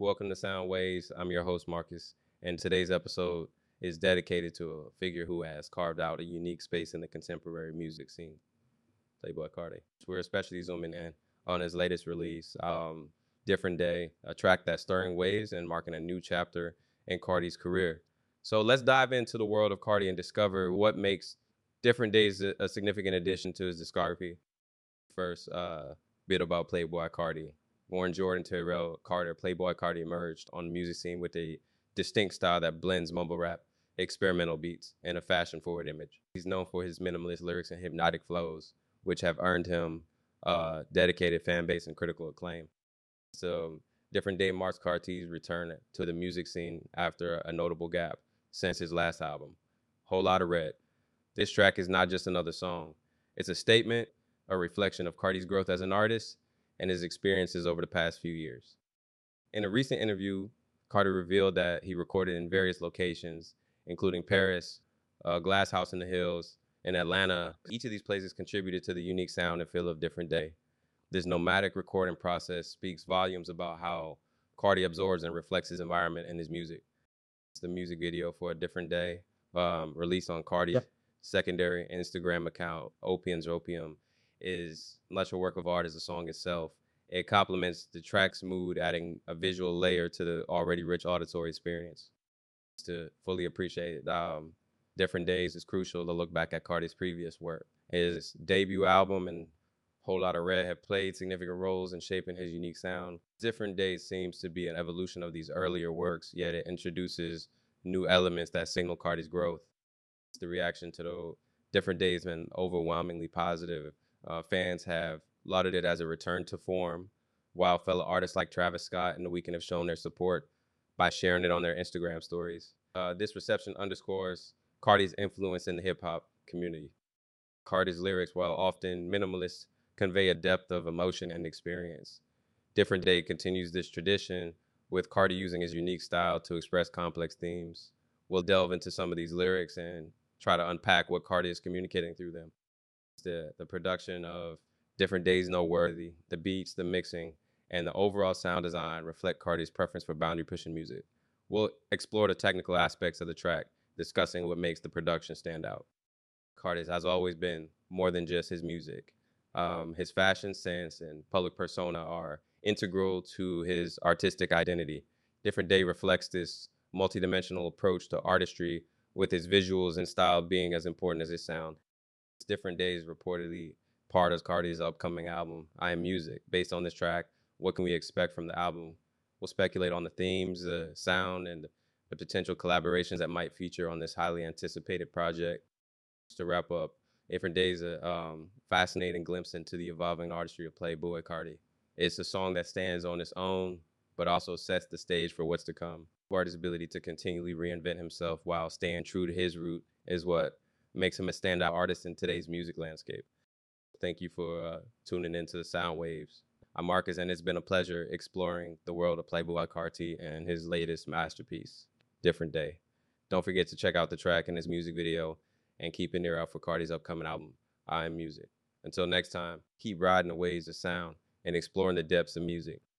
Welcome to Sound Waves. I'm your host, Marcus, and today's episode is dedicated to a figure who has carved out a unique space in the contemporary music scene, Playboi Carti. We're especially zooming in on his latest release, um, Different Day, a track that's stirring waves and marking a new chapter in Carti's career. So let's dive into the world of Carti and discover what makes Different Days a, significant addition to his discography. First, uh, bit about Playboi Carti. Born Jordan Terrell Carter, Playboi Carti emerged on the music scene with a distinct style that blends mumble rap, experimental beats, and a fashion forward image. He's known for his minimalist lyrics and hypnotic flows, which have earned him a dedicated fan base and critical acclaim. So, Different Day marks Carti's return to the music scene after a notable gap since his last album, Whole Lotta Red. This track is not just another song, it's a statement, a reflection of Carti's growth as an artist and his experiences over the past few years. In a recent interview, Carter revealed that he recorded in various locations, including Paris, uh, Glass House in the Hills, and Atlanta. Each of these places contributed to the unique sound and feel of Different Day. This nomadic recording process speaks volumes about how Carti absorbs and reflects his environment in his music. It's the music video for A Different Day, um, released on Carti's yep. secondary Instagram account, Opium's Opium, is much a work of art as the song itself. It complements the track's mood, adding a visual layer to the already rich auditory experience. To fully appreciate um, Different Days is crucial to look back at Carti's previous work. His debut album and Whole Lotta Red have played significant roles in shaping his unique sound. Different Days seems to be an evolution of these earlier works, yet it introduces new elements that signal Carti's growth. The reaction to the Different Days has been overwhelmingly positive uh, fans have lauded it as a return to form, while fellow artists like Travis Scott and The Weeknd have shown their support by sharing it on their Instagram stories. Uh, this reception underscores Carti's influence in the hip hop community. Carti's lyrics, while often minimalist, convey a depth of emotion and experience. Different Day continues this tradition, with Carti using his unique style to express complex themes. We'll delve into some of these lyrics and try to unpack what Carti is communicating through them the the production of different days noteworthy, the beats, the mixing, and the overall sound design reflect Carti's preference for boundary pushing music. We'll explore the technical aspects of the track, discussing what makes the production stand out. Carti has always been more than just his music. Um, his fashion sense and public persona are integral to his artistic identity. Different Day reflects this multidimensional approach to artistry, with his visuals and style being as important as his sound. Different Days reportedly part of Carti's upcoming album, I Am Music. Based on this track, what can we expect from the album? We'll speculate on the themes, the sound, and the potential collaborations that might feature on this highly anticipated project. Just To wrap up, Different Days a um, fascinating glimpse into the evolving artistry of Playboi Carti. It's a song that stands on its own, but also sets the stage for what's to come. Artist's ability to continually reinvent himself while staying true to his root is what makes him a standout artist in today's music landscape. Thank you for uh, tuning into the Sound Waves. I'm Marcus, and it's been a pleasure exploring the world of Playboi Carti and his latest masterpiece, Different Day. Don't forget to check out the track in his music video and keep an ear out for Carti's upcoming album, I Am Music. Until next time, keep riding the waves of sound and exploring the depths of music.